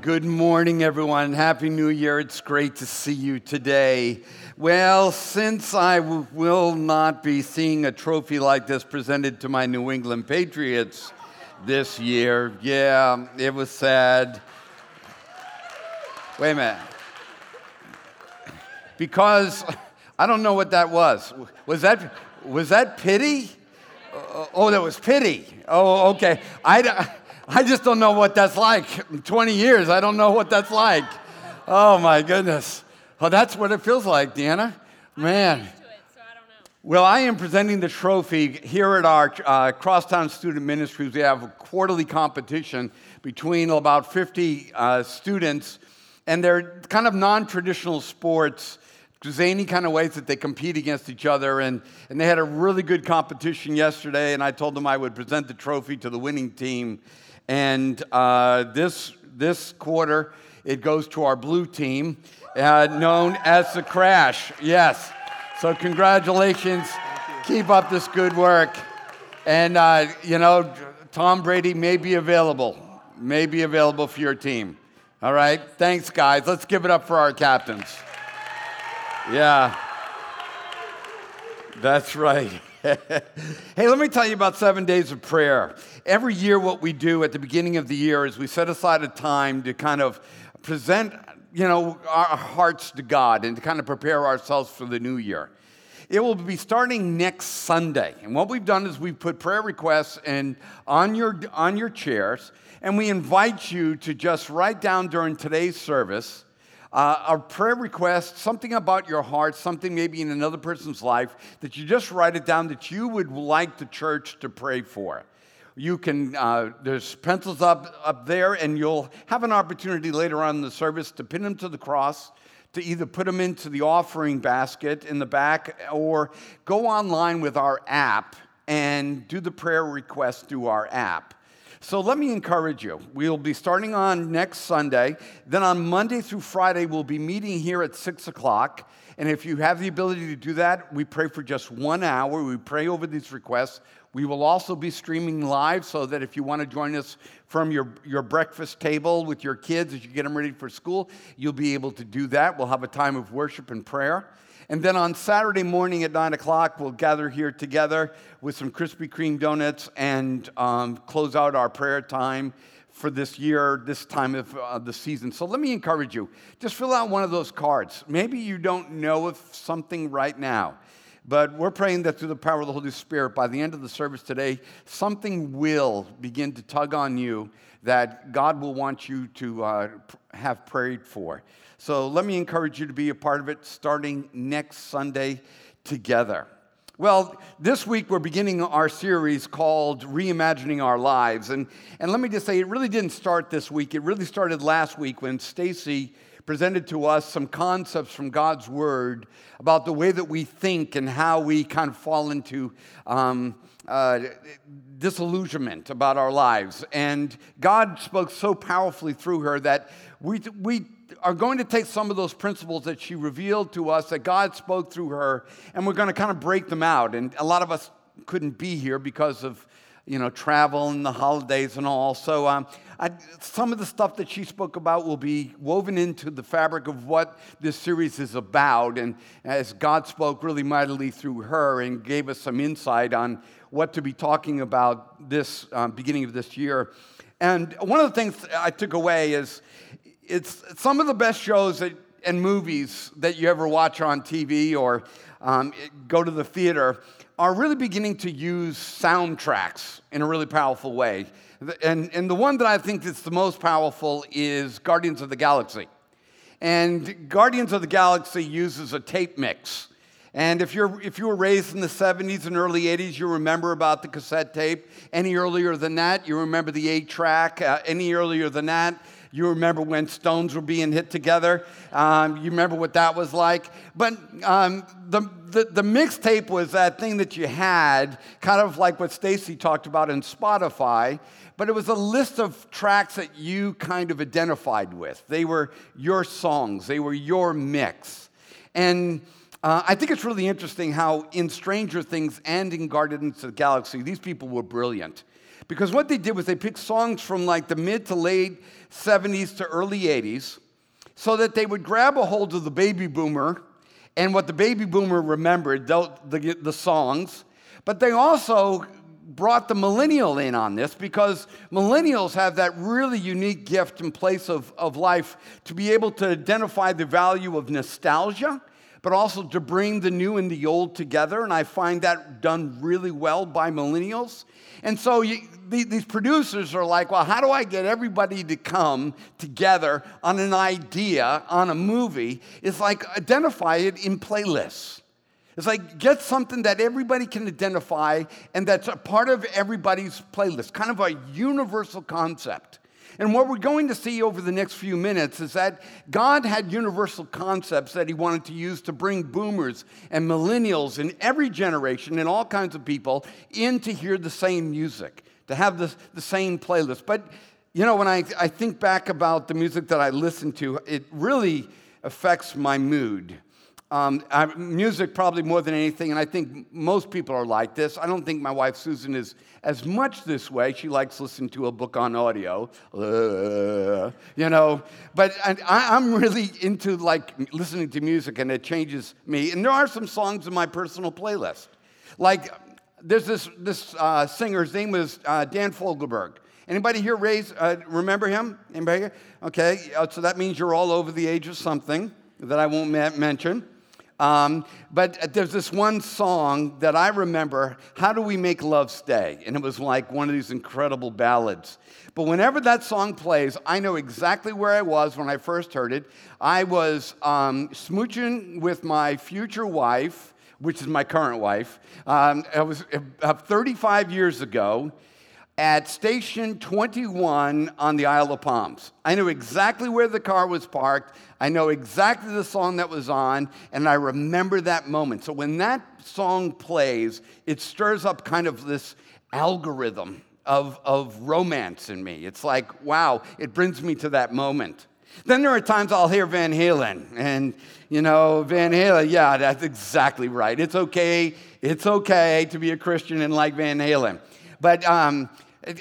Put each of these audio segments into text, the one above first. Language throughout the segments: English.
Good morning, everyone. Happy New Year. It's great to see you today. Well, since I w- will not be seeing a trophy like this presented to my New England Patriots this year, yeah, it was sad. Wait a minute. Because I don't know what that was. Was that, was that pity? Oh, oh that was pity. Oh, okay. I, I just don't know what that's like. 20 years, I don't know what that's like. Oh, my goodness. Well, that's what it feels like, Deanna. Man. Well, I am presenting the trophy here at our uh, Crosstown Student Ministries. We have a quarterly competition between about 50 uh, students, and they're kind of non traditional sports zany kind of ways that they compete against each other. And, and they had a really good competition yesterday, and I told them I would present the trophy to the winning team. And uh, this, this quarter, it goes to our blue team, uh, known as the Crash. Yes. So, congratulations. Keep up this good work. And, uh, you know, Tom Brady may be available, may be available for your team. All right? Thanks, guys. Let's give it up for our captains. Yeah. That's right. hey, let me tell you about seven days of prayer. Every year, what we do at the beginning of the year is we set aside a time to kind of present, you know, our hearts to God and to kind of prepare ourselves for the new year. It will be starting next Sunday. And what we've done is we've put prayer requests in, on, your, on your chairs, and we invite you to just write down during today's service uh, a prayer request, something about your heart, something maybe in another person's life, that you just write it down that you would like the church to pray for. You can, uh, there's pencils up, up there, and you'll have an opportunity later on in the service to pin them to the cross, to either put them into the offering basket in the back, or go online with our app and do the prayer request through our app. So let me encourage you. We'll be starting on next Sunday. Then on Monday through Friday, we'll be meeting here at 6 o'clock. And if you have the ability to do that, we pray for just one hour. We pray over these requests. We will also be streaming live so that if you want to join us from your, your breakfast table with your kids as you get them ready for school, you'll be able to do that. We'll have a time of worship and prayer. And then on Saturday morning at 9 o'clock, we'll gather here together with some Krispy Kreme donuts and um, close out our prayer time for this year, this time of uh, the season. So let me encourage you just fill out one of those cards. Maybe you don't know of something right now. But we're praying that through the power of the Holy Spirit, by the end of the service today, something will begin to tug on you that God will want you to uh, have prayed for. So let me encourage you to be a part of it starting next Sunday together. Well, this week we're beginning our series called Reimagining Our Lives. And, and let me just say, it really didn't start this week. It really started last week when Stacy presented to us some concepts from God's Word about the way that we think and how we kind of fall into um, uh, disillusionment about our lives. And God spoke so powerfully through her that we, we are going to take some of those principles that she revealed to us, that God spoke through her, and we're going to kind of break them out. And a lot of us couldn't be here because of you know travel and the holidays and all. So um, I, some of the stuff that she spoke about will be woven into the fabric of what this series is about. And as God spoke really mightily through her and gave us some insight on what to be talking about this um, beginning of this year. And one of the things I took away is it's some of the best shows that, and movies that you ever watch on TV or um, go to the theater are really beginning to use soundtracks in a really powerful way. And, and the one that I think is the most powerful is Guardians of the Galaxy. And Guardians of the Galaxy uses a tape mix. And if, you're, if you were raised in the 70s and early 80s, you remember about the cassette tape. Any earlier than that, you remember the 8 track. Uh, any earlier than that, you remember when stones were being hit together. Um, you remember what that was like. But um, the, the, the mixtape was that thing that you had, kind of like what Stacy talked about in Spotify, but it was a list of tracks that you kind of identified with. They were your songs, they were your mix. And uh, I think it's really interesting how in Stranger Things and in Guardians of the Galaxy, these people were brilliant Because what they did was they picked songs from like the mid to late 70s to early 80s so that they would grab a hold of the baby boomer and what the baby boomer remembered, the, the, the songs, but they also brought the millennial in on this because millennials have that really unique gift and place of, of life to be able to identify the value of nostalgia, but also to bring the new and the old together. And I find that done really well by millennials. And so you, these producers are like, well, how do I get everybody to come together on an idea, on a movie? It's like identify it in playlists. It's like get something that everybody can identify and that's a part of everybody's playlist, kind of a universal concept. And what we're going to see over the next few minutes is that God had universal concepts that He wanted to use to bring boomers and millennials and every generation and all kinds of people in to hear the same music, to have the, the same playlist. But, you know, when I, I think back about the music that I listen to, it really affects my mood. Um, I, music, probably more than anything, and I think most people are like this. I don't think my wife Susan is as much this way. She likes listening to a book on audio, uh, you know. But I, am really into like listening to music, and it changes me. And there are some songs in my personal playlist. Like there's this this uh, singer. His name was uh, Dan Fogelberg. Anybody here raise uh, remember him? Anybody? Okay, uh, so that means you're all over the age of something that I won't mention. Um, but there's this one song that I remember, How Do We Make Love Stay? And it was like one of these incredible ballads. But whenever that song plays, I know exactly where I was when I first heard it. I was um, smooching with my future wife, which is my current wife. Um, it was uh, 35 years ago at station 21 on the Isle of Palms. I knew exactly where the car was parked. I know exactly the song that was on, and I remember that moment. So when that song plays, it stirs up kind of this algorithm of, of romance in me. It's like, wow, it brings me to that moment. Then there are times I'll hear Van Halen, and you know, Van Halen, yeah, that's exactly right. It's okay, it's okay to be a Christian and like Van Halen. But um,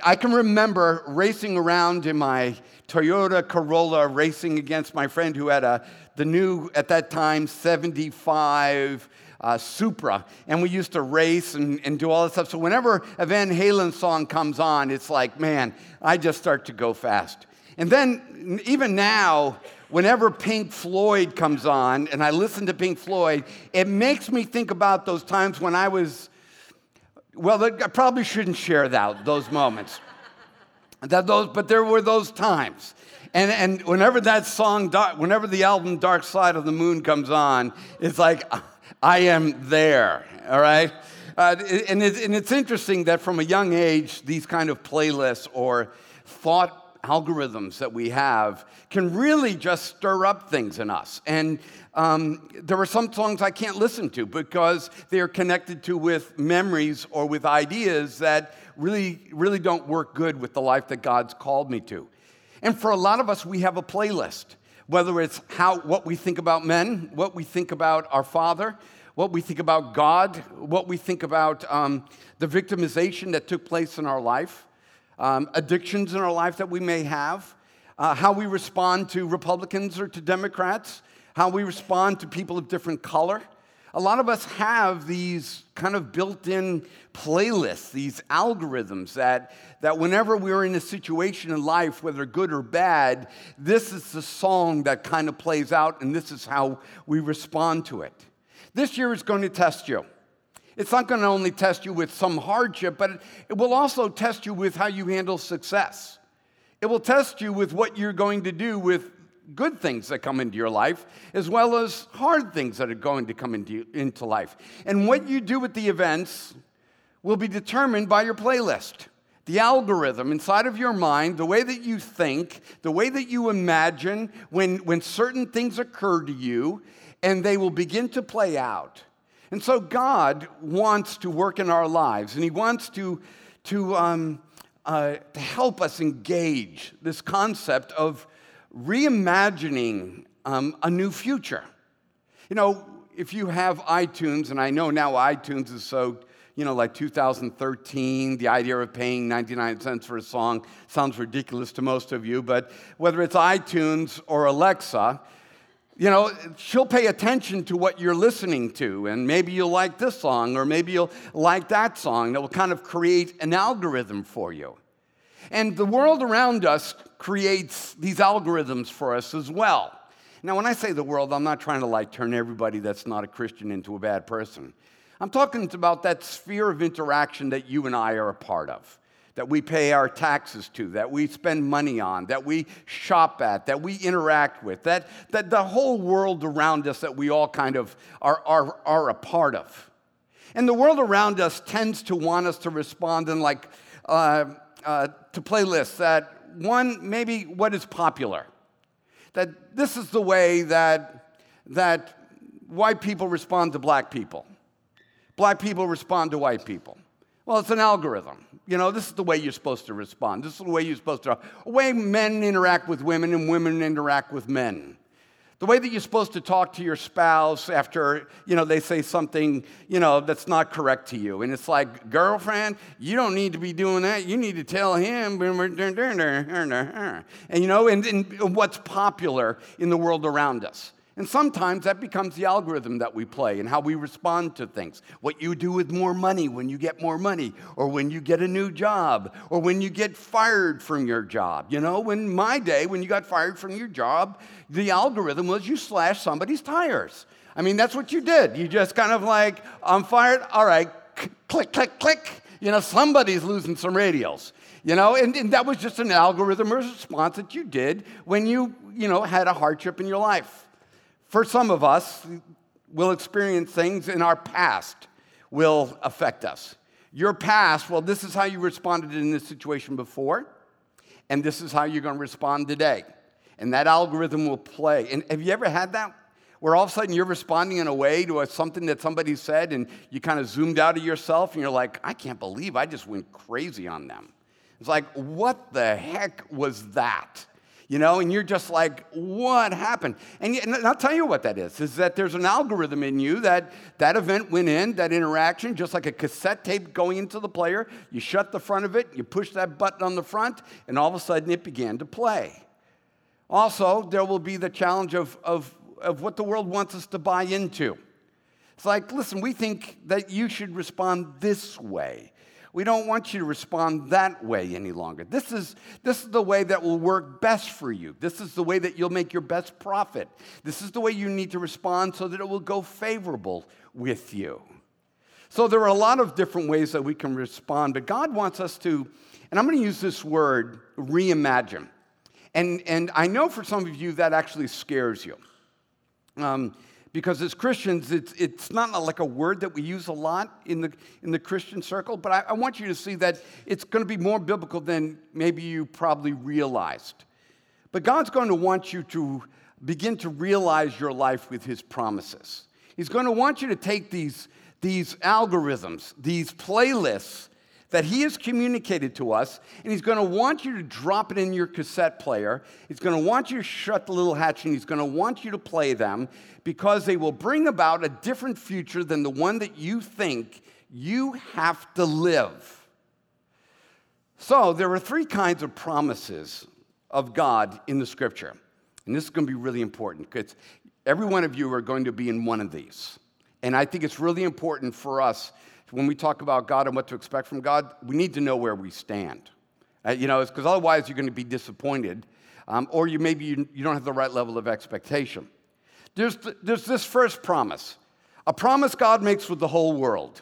I can remember racing around in my Toyota Corolla, racing against my friend who had a, the new, at that time, 75 uh, Supra. And we used to race and, and do all this stuff. So whenever a Van Halen song comes on, it's like, man, I just start to go fast. And then, even now, whenever Pink Floyd comes on and I listen to Pink Floyd, it makes me think about those times when I was well, I probably shouldn't share that, those moments. That those, but there were those times. And, and whenever that song, whenever the album Dark Side of the Moon comes on, it's like, I am there, all right? Uh, and, and it's interesting that from a young age, these kind of playlists or thought algorithms that we have can really just stir up things in us. And um, there are some songs I can't listen to because they're connected to with memories or with ideas that really, really don't work good with the life that God's called me to. And for a lot of us, we have a playlist, whether it's how, what we think about men, what we think about our Father, what we think about God, what we think about um, the victimization that took place in our life um, addictions in our life that we may have, uh, how we respond to Republicans or to Democrats, how we respond to people of different color. A lot of us have these kind of built in playlists, these algorithms that, that whenever we're in a situation in life, whether good or bad, this is the song that kind of plays out, and this is how we respond to it. This year is going to test you. It's not going to only test you with some hardship, but it will also test you with how you handle success. It will test you with what you're going to do with good things that come into your life, as well as hard things that are going to come into, into life. And what you do with the events will be determined by your playlist. The algorithm inside of your mind, the way that you think, the way that you imagine when, when certain things occur to you, and they will begin to play out. And so God wants to work in our lives, and He wants to, to, um, uh, to help us engage this concept of reimagining um, a new future. You know, if you have iTunes, and I know now iTunes is so you know, like 2013, the idea of paying 99 cents for a song sounds ridiculous to most of you, but whether it's iTunes or Alexa, you know, she'll pay attention to what you're listening to, and maybe you'll like this song, or maybe you'll like that song. That will kind of create an algorithm for you. And the world around us creates these algorithms for us as well. Now, when I say the world, I'm not trying to like turn everybody that's not a Christian into a bad person. I'm talking about that sphere of interaction that you and I are a part of that we pay our taxes to, that we spend money on, that we shop at, that we interact with, that, that the whole world around us that we all kind of are, are, are a part of. And the world around us tends to want us to respond in like, uh, uh, to playlists that one, maybe what is popular. That this is the way that, that white people respond to black people. Black people respond to white people. Well, it's an algorithm. You know, this is the way you're supposed to respond. This is the way you're supposed to, the way men interact with women and women interact with men. The way that you're supposed to talk to your spouse after, you know, they say something, you know, that's not correct to you. And it's like, girlfriend, you don't need to be doing that. You need to tell him. And, you know, and, and what's popular in the world around us. And sometimes that becomes the algorithm that we play and how we respond to things. What you do with more money when you get more money, or when you get a new job, or when you get fired from your job. You know, in my day, when you got fired from your job, the algorithm was you slash somebody's tires. I mean, that's what you did. You just kind of like, I'm fired, all right, click, click, click. You know, somebody's losing some radials. You know, and, and that was just an algorithm response that you did when you, you know, had a hardship in your life. For some of us, we'll experience things in our past will affect us. Your past, well, this is how you responded in this situation before, and this is how you're going to respond today. And that algorithm will play. And have you ever had that? Where all of a sudden you're responding in a way to a, something that somebody said, and you kind of zoomed out of yourself, and you're like, I can't believe I just went crazy on them. It's like, what the heck was that? You know, and you're just like, what happened? And, and, I'll tell you what that is, is that there's an algorithm in you that that event went in, that interaction, just like a cassette tape going into the player. You shut the front of it, you push that button on the front, and all of a sudden it began to play. Also, there will be the challenge of, of, of what the world wants us to buy into. It's like, listen, we think that you should respond this way. We don't want you to respond that way any longer. This is, this is the way that will work best for you. This is the way that you'll make your best profit. This is the way you need to respond so that it will go favorable with you. So there are a lot of different ways that we can respond, but God wants us to, and I'm going to use this word, reimagine. And, and I know for some of you that actually scares you. Um, because as Christians, it's, it's not like a word that we use a lot in the, in the Christian circle, but I, I want you to see that it's going to be more biblical than maybe you probably realized. But God's going to want you to begin to realize your life with His promises. He's going to want you to take these, these algorithms, these playlists, that he has communicated to us, and he's going to want you to drop it in your cassette player. He's going to want you to shut the little hatch, and he's going to want you to play them because they will bring about a different future than the one that you think you have to live. So, there are three kinds of promises of God in the scripture. And this is going to be really important because every one of you are going to be in one of these. And I think it's really important for us when we talk about God and what to expect from God, we need to know where we stand. Uh, you know, because otherwise you're going to be disappointed, um, or you maybe you, you, don't have the right level of expectation. There's, there's this first promise, a promise God makes with the whole world.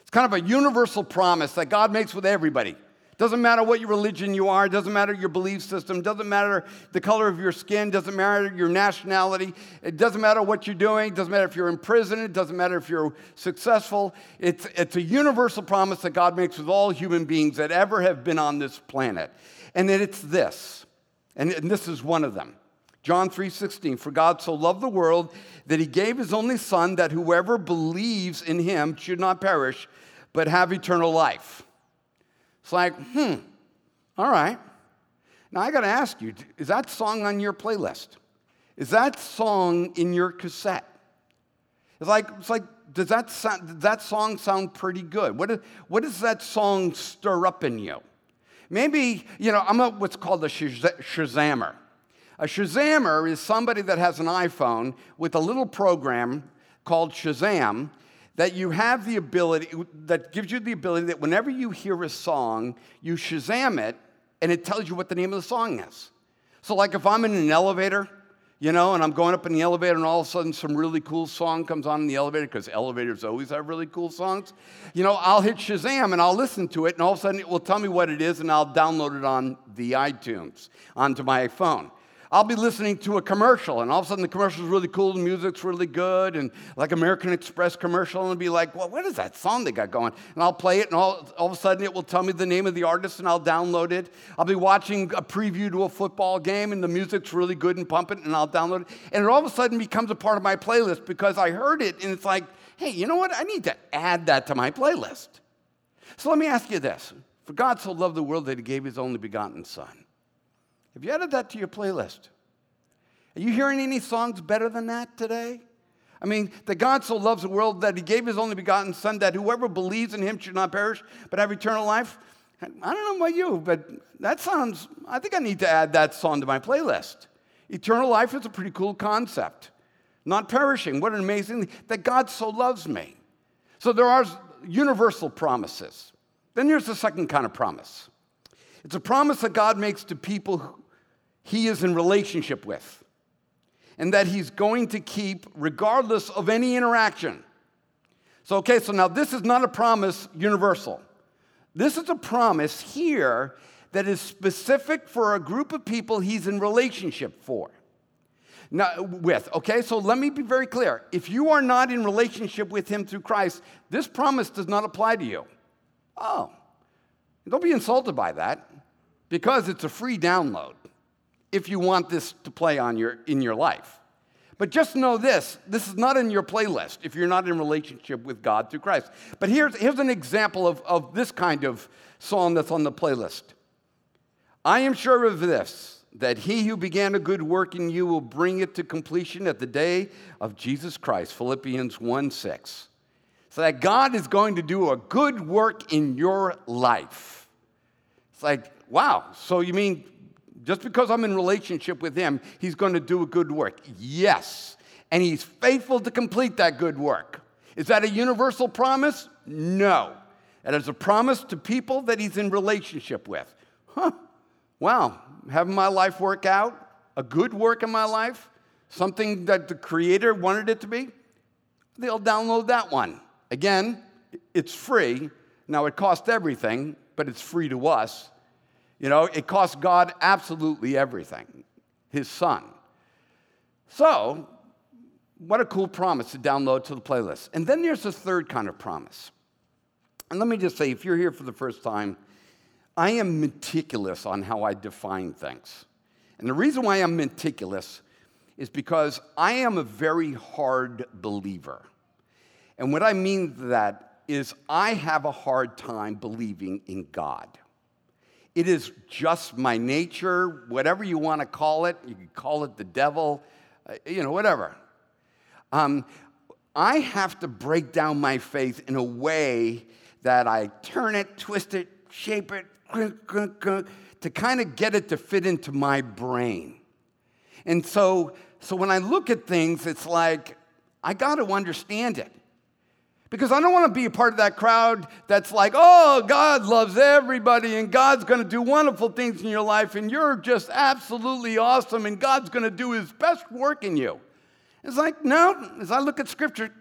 It's kind of a universal promise that God makes with everybody. Doesn't matter what your religion you are, doesn't matter your belief system, doesn't matter the color of your skin, doesn't matter your nationality, it doesn't matter what you're doing, doesn't matter if you're in prison, it doesn't matter if you're successful. It's, it's a universal promise that God makes with all human beings that ever have been on this planet. And it's this, and, and this is one of them. John 3:16 For God so loved the world that he gave his only son that whoever believes in him should not perish but have eternal life. It's like, hmm, all right. Now I got to ask you is that song on your playlist? Is that song in your cassette? It's like, it's like does that, sound, does that song sound pretty good? What, does that song stir up in you? Maybe, you know, I'm a, what's called a Shazammer. A Shazammer is somebody that has an iPhone with a little program called Shazam that you have the ability, that gives you the ability that whenever you hear a song, you Shazam it and it tells you what the name of the song is. So, like if I'm in an elevator, you know, and I'm going up in the elevator, and all of a sudden some really cool song comes on in the elevator, because elevators always have really cool songs. You know, I'll hit Shazam and I'll listen to it, and all of a sudden it will tell me what it is, and I'll download it on the iTunes onto my phone. I'll be listening to a commercial, and all of a sudden the commercial is really cool, the music's really good, and like American Express commercial, and be like, well, what is that song they got going? And I'll play it, and all, all of a sudden it will tell me the name of the artist, and I'll download it. I'll be watching a preview to a football game, and the music's really good and pumping, and I'll download it. And it all of a sudden becomes a part of my playlist because I heard it, and it's like, hey, you know what? I need to add that to my playlist. So let me ask you this For God so loved the world that he gave his only begotten Son. Have you added that to your playlist? Are you hearing any songs better than that today? I mean, that God so loves the world that he gave his only begotten Son, that whoever believes in him should not perish, but have eternal life. I don't know about you, but that sounds, I think I need to add that song to my playlist. Eternal life is a pretty cool concept. Not perishing, what an amazing that God so loves me. So there are universal promises. Then there's the second kind of promise. It's a promise that God makes to people he is in relationship with and that he's going to keep regardless of any interaction. So, okay, so now this is not a promise universal. This is a promise here that is specific for a group of people he's in relationship for. Now, with, okay, so let me be very clear. If you are not in relationship with him through Christ, this promise does not apply to you. Oh, don't be insulted by that because it's a free download if you want this to play on your, in your life. But just know this this is not in your playlist if you're not in relationship with God through Christ. But here's, here's an example of, of this kind of song that's on the playlist. I am sure of this, that he who began a good work in you will bring it to completion at the day of Jesus Christ. Philippians 1 6. So that God is going to do a good work in your life. It's like, wow, so you mean just because I'm in relationship with him, he's going to do a good work. Yes. And he's faithful to complete that good work. Is that a universal promise? No. It is a promise to people that he's in relationship with. Huh. Wow. Having my life work out, a good work in my life, something that the Creator wanted it to be, they'll download that one. Again, it's free. Now, it costs everything, but it's free to us. You know, it cost God absolutely everything, his son. So, what a cool promise to download to the playlist. And then there's a third kind of promise. And let me just say, if you're here for the first time, I am meticulous on how I define things. And the reason why I'm meticulous is because I am a very hard believer. And what I mean by that is, I have a hard time believing in God. It is just my nature, whatever you want to call it. You can call it the devil, uh, you know, whatever. Um, I have to break down my faith in a way that I turn it, twist it, shape it, to kind of get it to fit into my brain. And so, so when I look at things, it's like, I got to understand it. Because I don't want to be a part of that crowd that's like, oh, God loves everybody and God's going to do wonderful things in your life and you're just absolutely awesome and God's going to do his best work in you. It's like, no, as I look at scripture,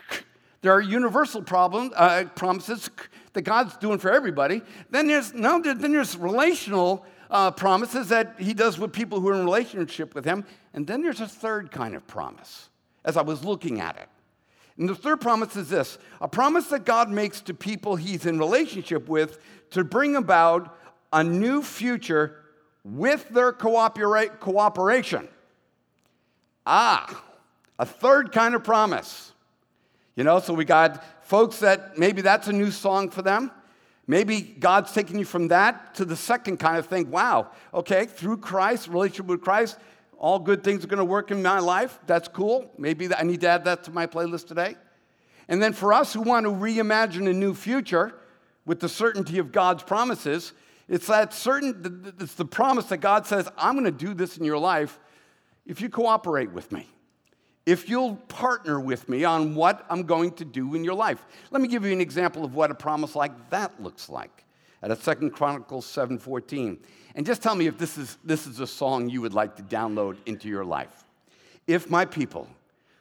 there are universal problems, uh, promises that God's doing for everybody. Then there's, no, then there's relational uh, promises that he does with people who are in relationship with him. And then there's a third kind of promise as I was looking at it. And the third promise is this a promise that God makes to people he's in relationship with to bring about a new future with their cooperate, cooperation. Ah, a third kind of promise. You know, so we got folks that maybe that's a new song for them. Maybe God's taking you from that to the second kind of thing. Wow, okay, through Christ, relationship with Christ, all good things are going to work in my life. That's cool. Maybe I need to add that to my playlist today. And then for us who want to reimagine a new future with the certainty of God's promises, it's that certain, it's the promise that God says, I'm going to do this in your life if you cooperate with me, if you'll partner with me on what I'm going to do in your life. Let me give you an example of what a promise like that looks like at a Second Chronicles 7:14. And just tell me if this is, this is a song you would like to download into your life. If my people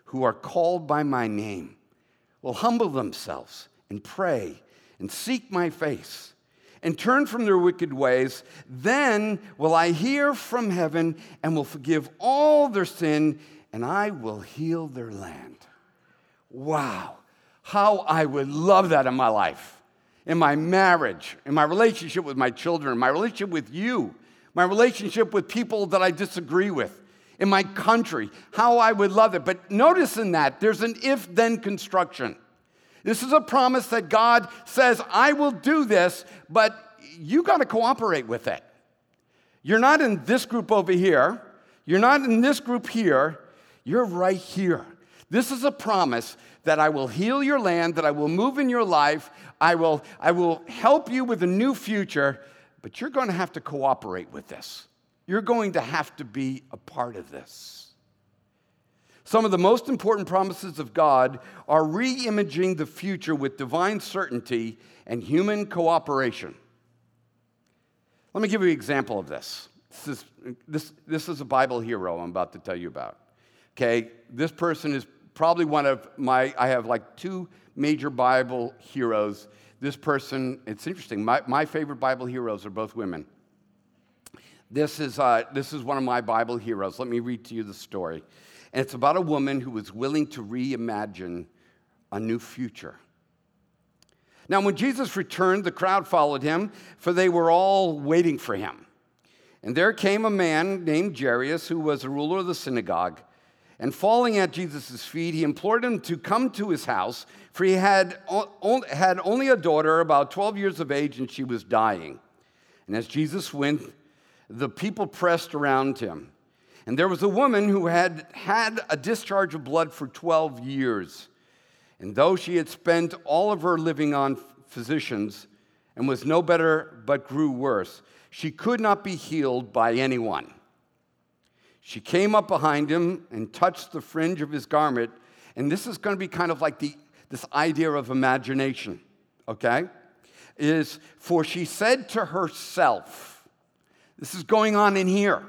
who are called by my name will humble themselves and pray and seek my face and turn from their wicked ways, then will I hear from heaven and will forgive all their sin, and I will heal their land. Wow, how I would love that in my life, in my marriage, in my relationship with my children, my relationship with you, my relationship with people that I disagree with, in my country, how I would love it. But notice in that, there's an if then construction. This is a promise that God says, I will do this, but you got to cooperate with it. You're not in this group over here. You're not in this group here. You're right here. This is a promise that I will heal your land, that I will move in your life, I will, I will help you with a new future, but you're going to have to cooperate with this. You're going to have to be a part of this. Some of the most important promises of God are reimagining the future with divine certainty and human cooperation. Let me give you an example of this. This is, this, this is a Bible hero I'm about to tell you about. Okay, this person is probably one of my, I have like two major Bible heroes. This person, it's interesting, my, my favorite Bible heroes are both women. This is, uh, this is one of my Bible heroes. Let me read to you the story. And it's about a woman who was willing to reimagine a new future. Now, when Jesus returned, the crowd followed him, for they were all waiting for him. And there came a man named Jairus, who was a ruler of the synagogue. And falling at Jesus' feet, he implored him to come to his house, for he had, had only a daughter, about 12 years of age, and she was dying. And as Jesus went, the people pressed around him. And there was a woman who had had a discharge of blood for 12 years. And though she had spent all of her living on physicians and was no better but grew worse, she could not be healed by anyone. She came up behind him and touched the fringe of his garment. And this is going to be kind of like the, this idea of imagination, okay? Is for she said to herself, this is going on in here.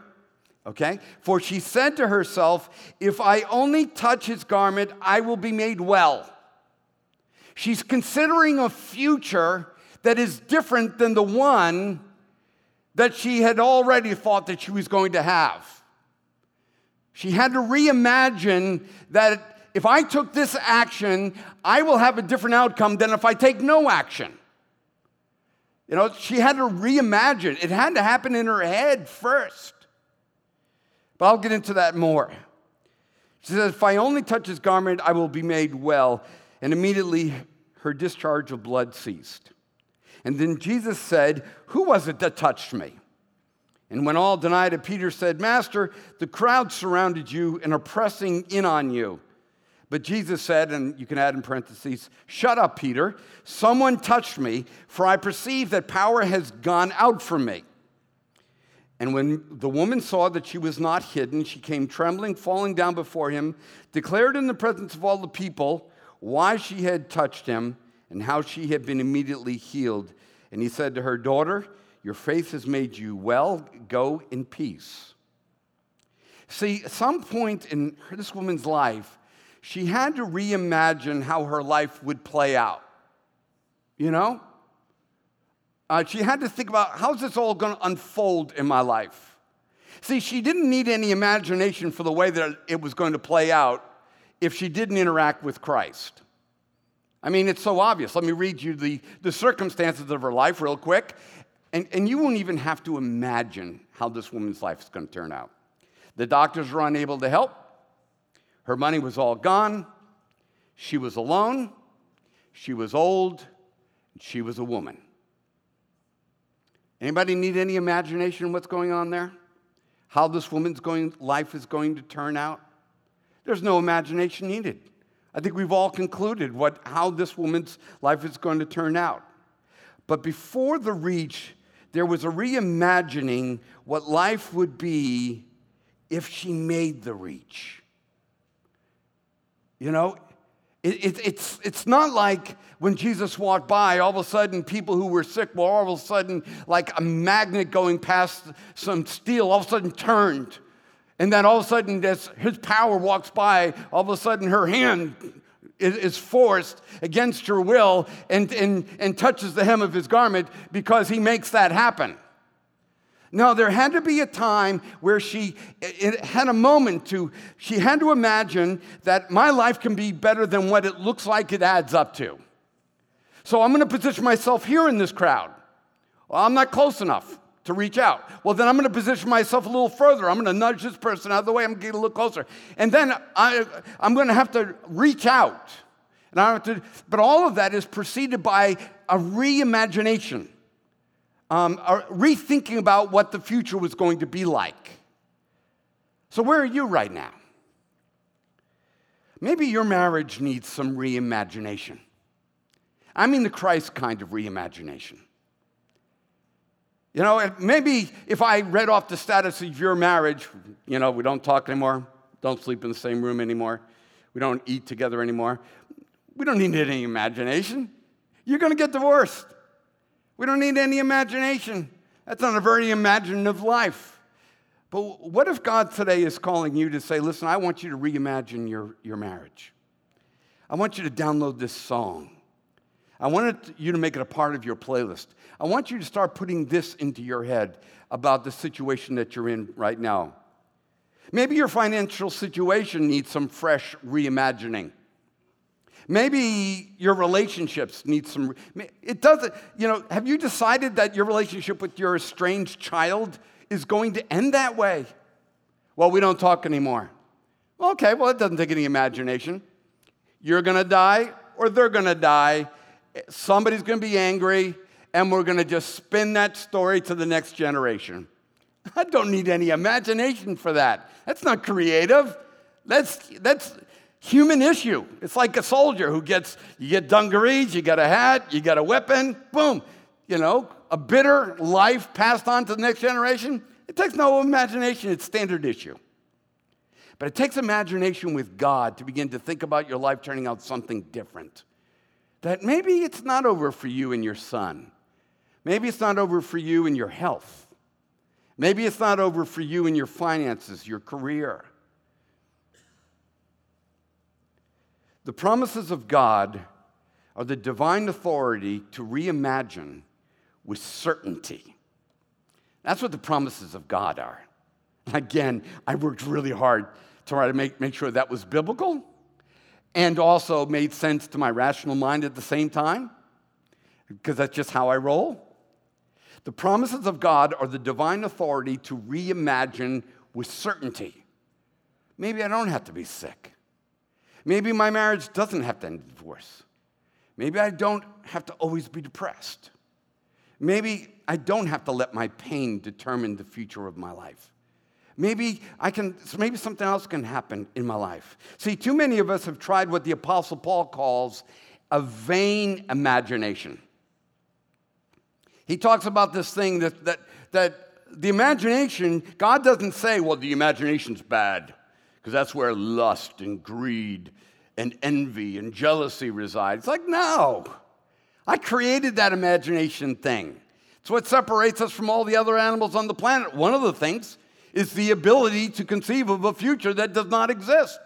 Okay? For she said to herself, If I only touch his garment, I will be made well. She's considering a future that is different than the one that she had already thought that she was going to have. She had to reimagine that if I took this action, I will have a different outcome than if I take no action. You know, she had to reimagine. It had to happen in her head first. But I'll get into that more. She says, If I only touch his garment, I will be made well. And immediately her discharge of blood ceased. And then Jesus said, Who was it that touched me? And when all denied it, Peter said, Master, the crowd surrounded you and are pressing in on you. But Jesus said, and you can add in parentheses, Shut up, Peter. Someone touched me, for I perceive that power has gone out from me. And when the woman saw that she was not hidden, she came trembling, falling down before him, declared in the presence of all the people why she had touched him and how she had been immediately healed. And he said to her, Daughter, your faith has made you well. Go in peace. See, at some point in this woman's life, she had to reimagine how her life would play out. You know? Uh, she had to think about how's this all going to unfold in my life? See, she didn't need any imagination for the way that it was going to play out if she didn't interact with Christ. I mean, it's so obvious. Let me read you the, the circumstances of her life real quick, and, and you won't even have to imagine how this woman's life is going to turn out. The doctors were unable to help, her money was all gone, she was alone, she was old, she was a woman. Anybody need any imagination what's going on there? How this woman's going, life is going to turn out? There's no imagination needed. I think we've all concluded what, how this woman's life is going to turn out. But before the reach, there was a reimagining what life would be if she made the reach. You know, it, it, it's, it's not like when Jesus walked by, all of a sudden people who were sick were all of a sudden like a magnet going past some steel, all of a sudden turned. And then all of a sudden, as his power walks by, all of a sudden her hand is forced against her will and, and, and touches the hem of his garment because he makes that happen. No, there had to be a time where she had a moment to, she had to imagine that my life can be better than what it looks like it adds up to. So I'm going to position myself here in this crowd. Well, I'm not close enough to reach out. Well, then I'm going to position myself a little further. I'm going to nudge this person out of the way. I'm going to get a little closer. And then I, I'm going to have to reach out. And I have to, but all of that is preceded by a reimagination, um, a rethinking about what the future was going to be like. So, where are you right now? Maybe your marriage needs some reimagination. I mean the Christ kind of reimagination. You know, maybe if I read off the status of your marriage, you know, we don't talk anymore, don't sleep in the same room anymore, we don't eat together anymore. We don't need any imagination. You're going to get divorced. We don't need any imagination. That's not a very imaginative life. But what if God today is calling you to say, listen, I want you to reimagine your, your marriage? I want you to download this song. I want you to make it a part of your playlist. I want you to start putting this into your head about the situation that you're in right now. Maybe your financial situation needs some fresh reimagining. Maybe your relationships need some. It doesn't, you know, have you decided that your relationship with your estranged child is going to end that way? Well, we don't talk anymore. Okay, well, it doesn't take any imagination. You're to die or they're to die somebody's going to be angry, and we're going to just spin that story to the next generation. I don't need any imagination for that. That's not creative. That's, that's human issue. It's like a soldier who gets, you get dungarees, you got a hat, you got a weapon, boom. You know, a bitter life passed on to the next generation. It takes no imagination, it's standard issue. But it takes imagination with God to begin to think about your life turning out something different that maybe it's not over for you and your son. Maybe it's not over for you and your health. Maybe it's not over for you and your finances, your career. The promises of God are the divine authority to reimagine with certainty. That's what the promises of God are. Again, I worked really hard to try to make, make sure that was biblical and also made sense to my rational mind at the same time, because that's just how I roll. The promises of God are the divine authority to reimagine with certainty. Maybe I don't have to be sick. Maybe my marriage doesn't have to end in divorce. Maybe I don't have to always be depressed. Maybe I don't have to let my pain determine the future of my life. Maybe I can, maybe something else can happen in my life. See, too many of us have tried what the Apostle Paul calls a vain imagination. He talks about this thing that, that, that the imagination, God doesn't say, well, the imagination's bad, because that's where lust and greed and envy and jealousy reside. It's like, no, I created that imagination thing. It's what separates us from all the other animals on the planet. One of the things is the ability to conceive of a future that does not exist.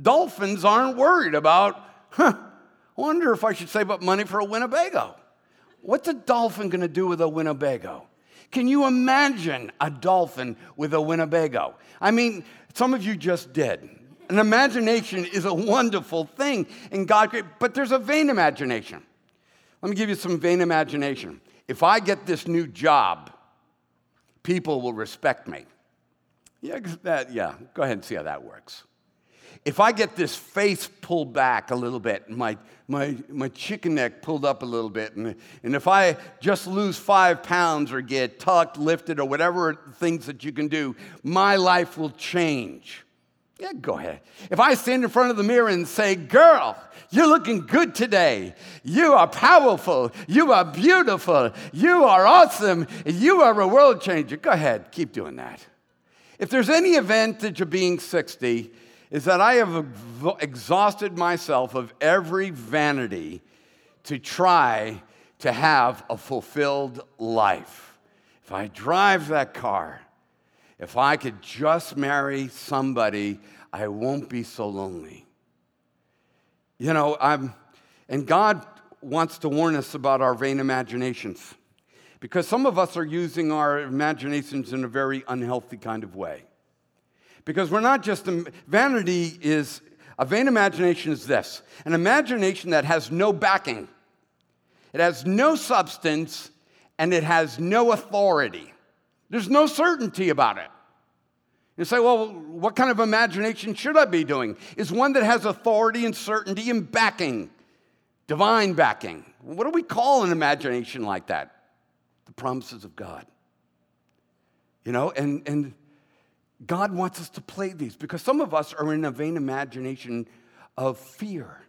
Dolphins aren't worried about, huh, I wonder if I should save up money for a Winnebago. What's a dolphin going to do with a Winnebago? Can you imagine a dolphin with a Winnebago? I mean, some of you just did. An imagination is a wonderful thing, and God, but there's a vain imagination. Let me give you some vain imagination. If I get this new job, people will respect me. Yeah, that, yeah, go ahead and see how that works. If I get this face pulled back a little bit, my, my, my chicken neck pulled up a little bit, and, and if I just lose five pounds or get tucked, lifted, or whatever things that you can do, my life will change. Yeah, go ahead. If I stand in front of the mirror and say, Girl, you're looking good today. You are powerful. You are beautiful. You are awesome. You are a world changer. Go ahead, keep doing that. If there's any advantage of being 60, is that I have exhausted myself of every vanity to try to have a fulfilled life. If I drive that car, if I could just marry somebody, I won't be so lonely. You know, I'm, and God wants to warn us about our vain imaginations because some of us are using our imaginations in a very unhealthy kind of way. Because we're not just, vanity is, a vain imagination is this an imagination that has no backing, it has no substance, and it has no authority. There's no certainty about it. You say, well, what kind of imagination should I be doing? Is one that has authority and certainty and backing, divine backing. What do we call an imagination like that? The promises of God. You know, and, and God wants us to play these because some of us are in a vain imagination of fear.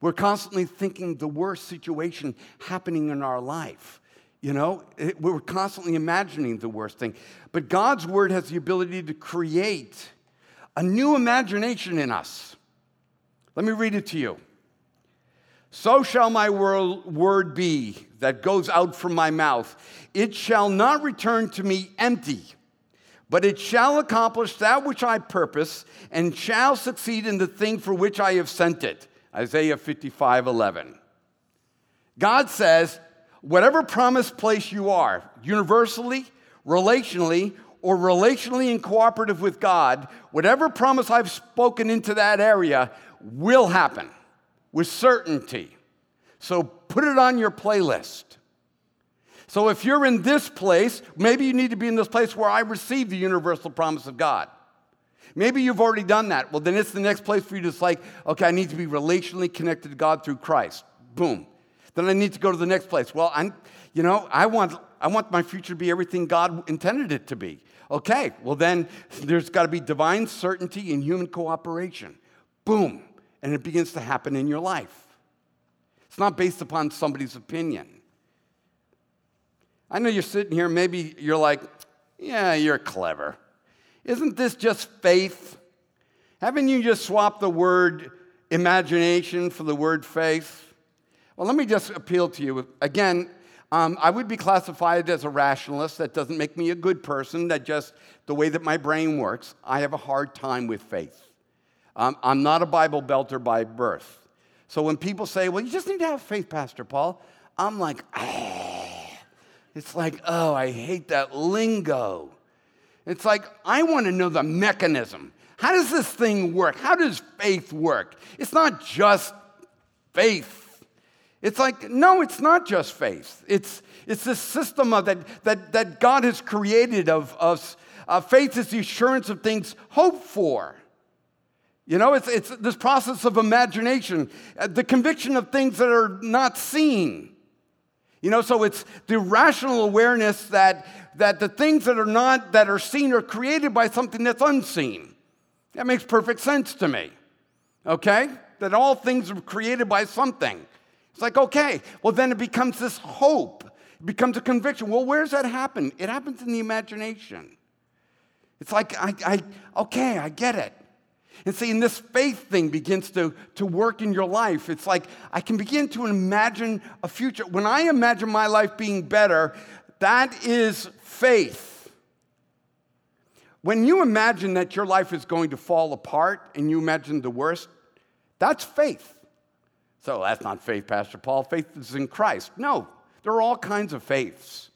We're constantly thinking the worst situation happening in our life. You know, it, we're constantly imagining the worst thing. But God's word has the ability to create a new imagination in us. Let me read it to you. So shall my word be that goes out from my mouth. It shall not return to me empty, but it shall accomplish that which I purpose and shall succeed in the thing for which I have sent it. Isaiah 55 11. God says, whatever promise place you are, universally, relationally, or relationally and cooperative with God, whatever promise I've spoken into that area will happen with certainty. So put it on your playlist. So if you're in this place, maybe you need to be in this place where I receive the universal promise of God. Maybe you've already done that. Well, then it's the next place for you to like, okay, I need to be relationally connected to God through Christ. Boom. Then I need to go to the next place. Well, I'm, you know, I want, I want my future to be everything God intended it to be. Okay, well, then there's got to be divine certainty and human cooperation. Boom. And it begins to happen in your life. It's not based upon somebody's opinion. I know you're sitting here, maybe you're like, yeah, you're clever. Isn't this just faith? Haven't you just swapped the word imagination for the word faith? Well, let me just appeal to you. Again, um, I would be classified as a rationalist. That doesn't make me a good person. That just the way that my brain works. I have a hard time with faith. I'm not a Bible belter by birth. So when people say, well, you just need to have faith, Pastor Paul, I'm like, ah. It's like, oh, I hate that lingo. It's like, I want to know the mechanism. How does this thing work? How does faith work? It's not just faith. It's like, no, it's not just faith. It's, it's this system of that, that, that God has created of, of uh, faith is the assurance of things hoped for. You know, it's, it's this process of imagination, uh, the conviction of things that are not seen. You know, so it's the rational awareness that, that the things that are not, that are seen are created by something that's unseen. That makes perfect sense to me. Okay? That all things are created by something. It's like, okay, well, then it becomes this hope. It becomes a conviction. Well, where does that happen? It happens in the imagination. It's like, I, I okay, I get it. And see, seeing this faith thing begins to, to work in your life. It's like I can begin to imagine a future. When I imagine my life being better, that is faith. When you imagine that your life is going to fall apart and you imagine the worst, that's faith. So that's not faith, Pastor Paul. Faith is in Christ. No, there are all kinds of faiths.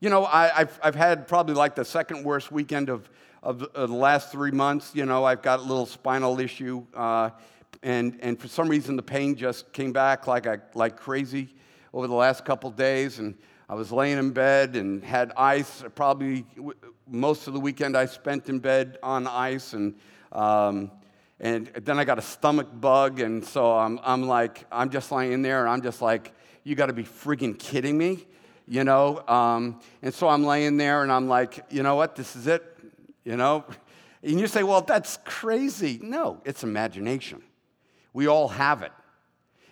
You know, I, have I've had probably like the second worst weekend of, of, the last three months. You know, I've got a little spinal issue, uh, and, and for some reason the pain just came back like, I, like crazy over the last couple days. And I was laying in bed and had ice. Probably most of the weekend I spent in bed on ice. And um, and then I got a stomach bug, and so I'm, I'm like, I'm just lying in there, and I'm just like, you got to be freaking kidding me, you know? Um, and so I'm laying there, and I'm like, you know what? This is it, you know? And you say, well, that's crazy. No, it's imagination. We all have it.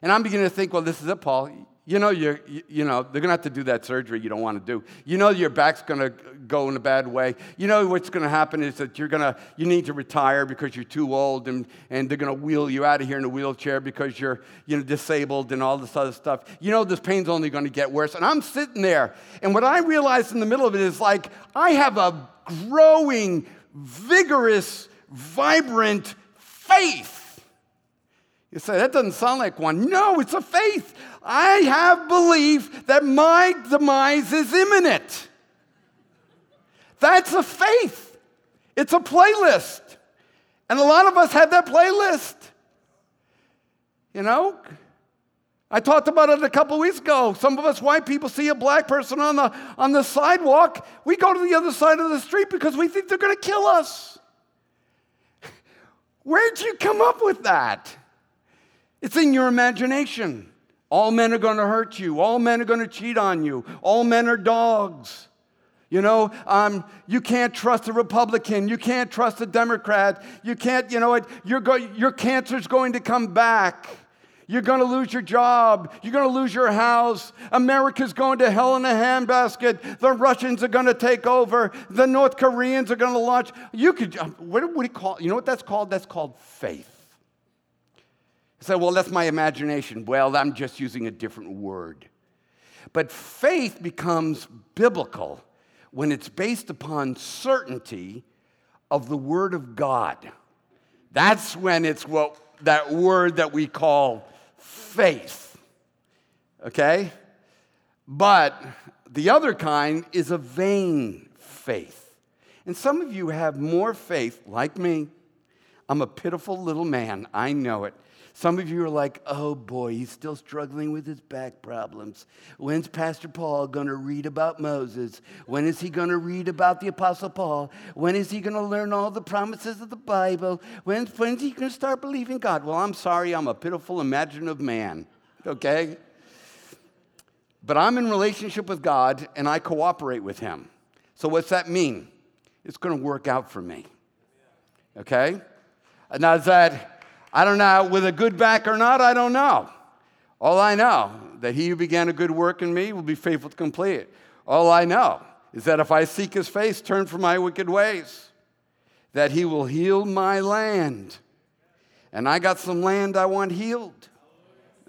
And I'm beginning to think, well, this is it, Paul. You know, you're, you, know, they're going to have to do that surgery you don't want to do. You know your back's going to go in a bad way. You know what's going to happen is that you're going to, you need to retire because you're too old and, and they're going to wheel you out of here in a wheelchair because you're, you know, disabled and all this other stuff. You know this pain's only going to get worse. And I'm sitting there, and what I realized in the middle of it is like, I have a growing, vigorous, vibrant faith you say, that doesn't sound like one. No, it's a faith. I have belief that my demise is imminent. That's a faith. It's a playlist. And a lot of us have that playlist. You know? I talked about it a couple weeks ago. Some of us white people see a black person on the, on the sidewalk. We go to the other side of the street because we think they're going to kill us. Where'd you come up with that? It's in your imagination. All men are going to hurt you. All men are going to cheat on you. All men are dogs. You know, um, you can't trust a Republican. You can't trust a Democrat. You can't, you know what, your, go- your cancer's going to come back. You're going to lose your job. You're going to lose your house. America's going to hell in a handbasket. The Russians are going to take over. The North Koreans are going to launch. You could, uh, what would he call, you know what that's called? That's called faith. Say, well, that's my imagination. Well, I'm just using a different word. But faith becomes biblical when it's based upon certainty of the Word of God. That's when it's what that word that we call faith. Okay? But the other kind is a vain faith. And some of you have more faith, like me. I'm a pitiful little man, I know it. Some of you are like, oh boy, he's still struggling with his back problems. When's Pastor Paul going to read about Moses? When is he going to read about the Apostle Paul? When is he going to learn all the promises of the Bible? When's, when's he going to start believing God? Well, I'm sorry, I'm a pitiful, imaginative man, okay? But I'm in relationship with God and I cooperate with him. So, what's that mean? It's going to work out for me, okay? Now, is that I don't know, with a good back or not, I don't know. All I know, that he who began a good work in me will be faithful to complete it. All I know is that if I seek his face, turn from my wicked ways, that he will heal my land. And I got some land I want healed.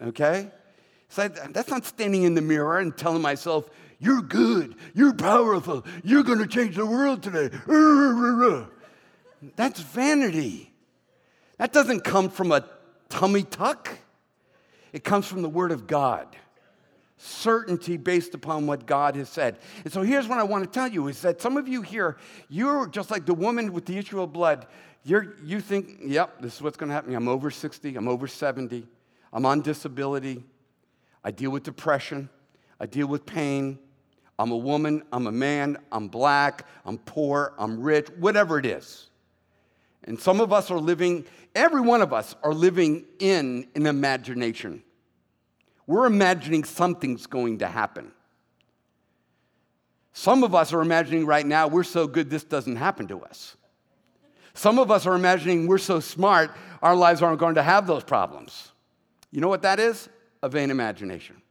Okay? So that's not standing in the mirror and telling myself, you're good, you're powerful, you're to change the world today. That's vanity. That doesn't come from a tummy tuck, it comes from the Word of God. Certainty based upon what God has said. And so here's what I want to tell you is that some of you here, you're just like the woman with the issue of blood. You're, you think, yep, this is what's going to happen. I'm over 60, I'm over 70, I'm on disability, I deal with depression, I deal with pain. I'm a woman, I'm a man, I'm black, I'm poor, I'm rich, whatever it is. And some of us are living, every one of us are living in an imagination. We're imagining something's going to happen. Some of us are imagining right now we're so good this doesn't happen to us. Some of us are imagining we're so smart our lives aren't going to have those problems. You know what that is? A vain imagination.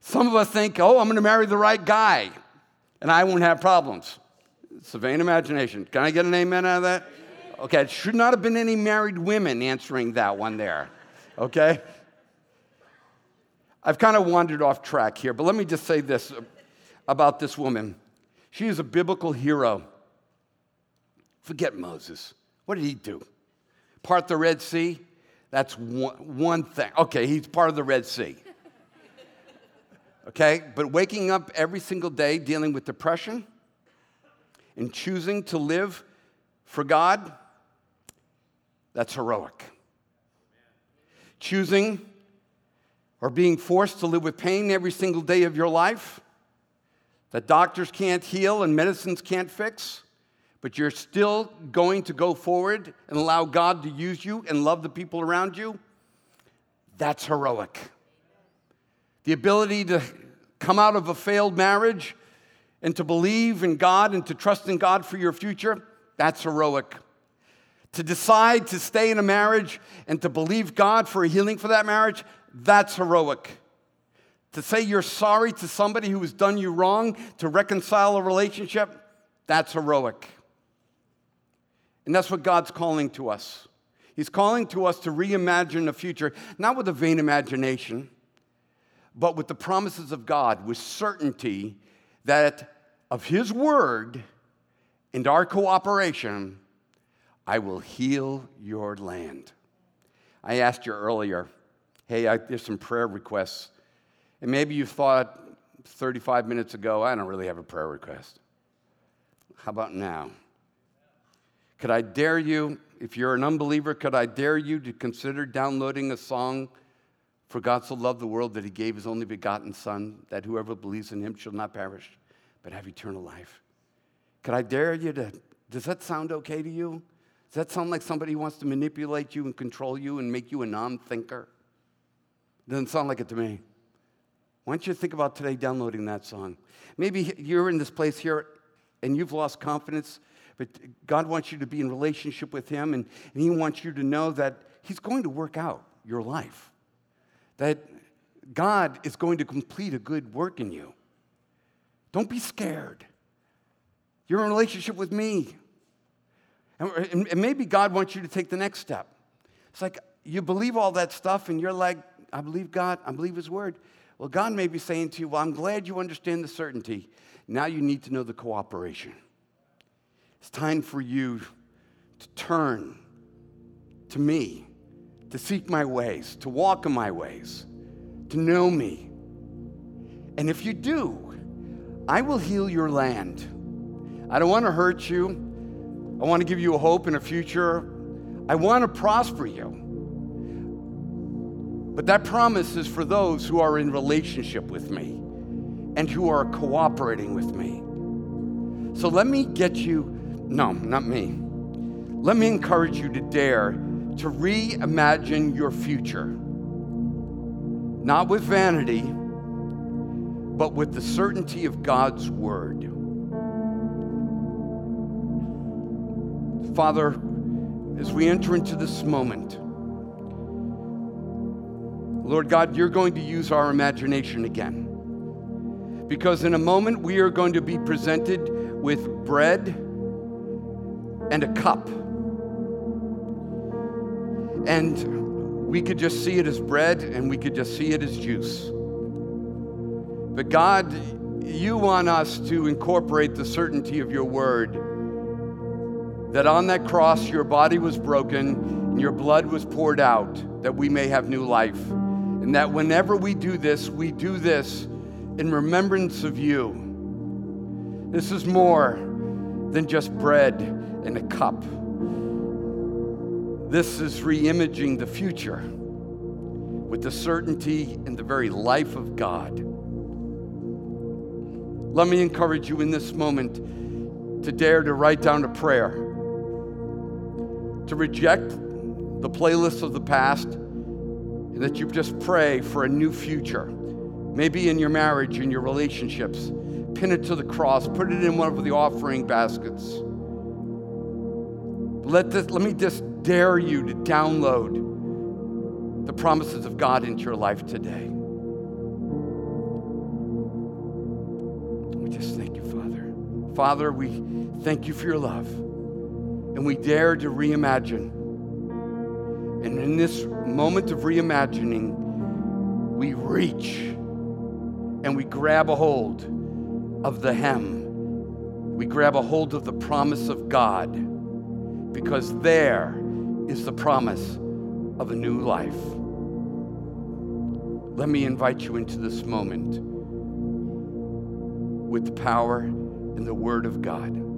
Some of us think, oh, I'm going to marry the right guy and I won't have problems. Vain imagination. Can I get an amen out of that? Okay, it should not have been any married women answering that one there. Okay? I've kind of wandered off track here, but let me just say this about this woman. She is a biblical hero. Forget Moses. What did he do? Part the Red Sea? That's one, one thing. Okay, he's part of the Red Sea. Okay, but waking up every single day dealing with depression, and choosing to live for God, that's heroic. Choosing or being forced to live with pain every single day of your life that doctors can't heal and medicines can't fix, but you're still going to go forward and allow God to use you and love the people around you, that's heroic. The ability to come out of a failed marriage and to believe in God and to trust in God for your future, That's heroic. To decide to stay in a marriage and to believe God for a healing for that marriage, that's heroic. To say you're sorry to somebody who has done you wrong, to reconcile a relationship, that's heroic. And that's what God's calling to us. He's calling to us to reimagine the future, not with a vain imagination, but with the promises of God, with certainty that of His word and our cooperation, I will heal your land. I asked you earlier, hey, I, there's some prayer requests. And maybe you thought 35 minutes ago, I don't really have a prayer request. How about now? Could I dare you, if you're an unbeliever, could I dare you to consider downloading a song, For God so loved the world that he gave his only begotten Son, that whoever believes in him shall not perish, but have eternal life? Could I dare you to, does that sound okay to you? Does that sound like somebody who wants to manipulate you and control you and make you a non thinker? Doesn't sound like it to me. Why don't you think about today downloading that song? Maybe you're in this place here and you've lost confidence but God wants you to be in relationship with Him, and, and He wants you to know that He's going to work out your life, that God is going to complete a good work in you. Don't be scared. You're in relationship with me. And, and maybe God wants you to take the next step. It's like you believe all that stuff, and you're like, I believe God, I believe His word. Well, God may be saying to you, Well, I'm glad you understand the certainty. Now you need to know the cooperation. It's time for you to turn to me, to seek my ways, to walk in my ways, to know me. And if you do, I will heal your land. I don't want to hurt you. I want to give you a hope and a future. I want to prosper you. But that promise is for those who are in relationship with me and who are cooperating with me. So let me get you no, not me. Let me encourage you to dare to reimagine your future. Not with vanity, but with the certainty of God's word. Father, as we enter into this moment, Lord God, you're going to use our imagination again. Because in a moment we are going to be presented with bread and a cup. And we could just see it as bread and we could just see it as juice. But God, you want us to incorporate the certainty of your word that on that cross your body was broken and your blood was poured out that we may have new life. And that whenever we do this, we do this in remembrance of you. This is more than just bread and a cup. This is reimaging the future with the certainty in the very life of God. Let me encourage you in this moment to dare to write down a prayer, to reject the playlist of the past, and that you just pray for a new future. Maybe in your marriage, in your relationships. Pin it to the cross, put it in one of the offering baskets. Let, this, let me just dare you to download the promises of God into your life today. We just thank you, Father. Father, we thank you for your love. And we dare to reimagine. And in this moment of reimagining, we reach and we grab a hold of the hem. We grab a hold of the promise of God because there is the promise of a new life. Let me invite you into this moment with the power and the Word of God.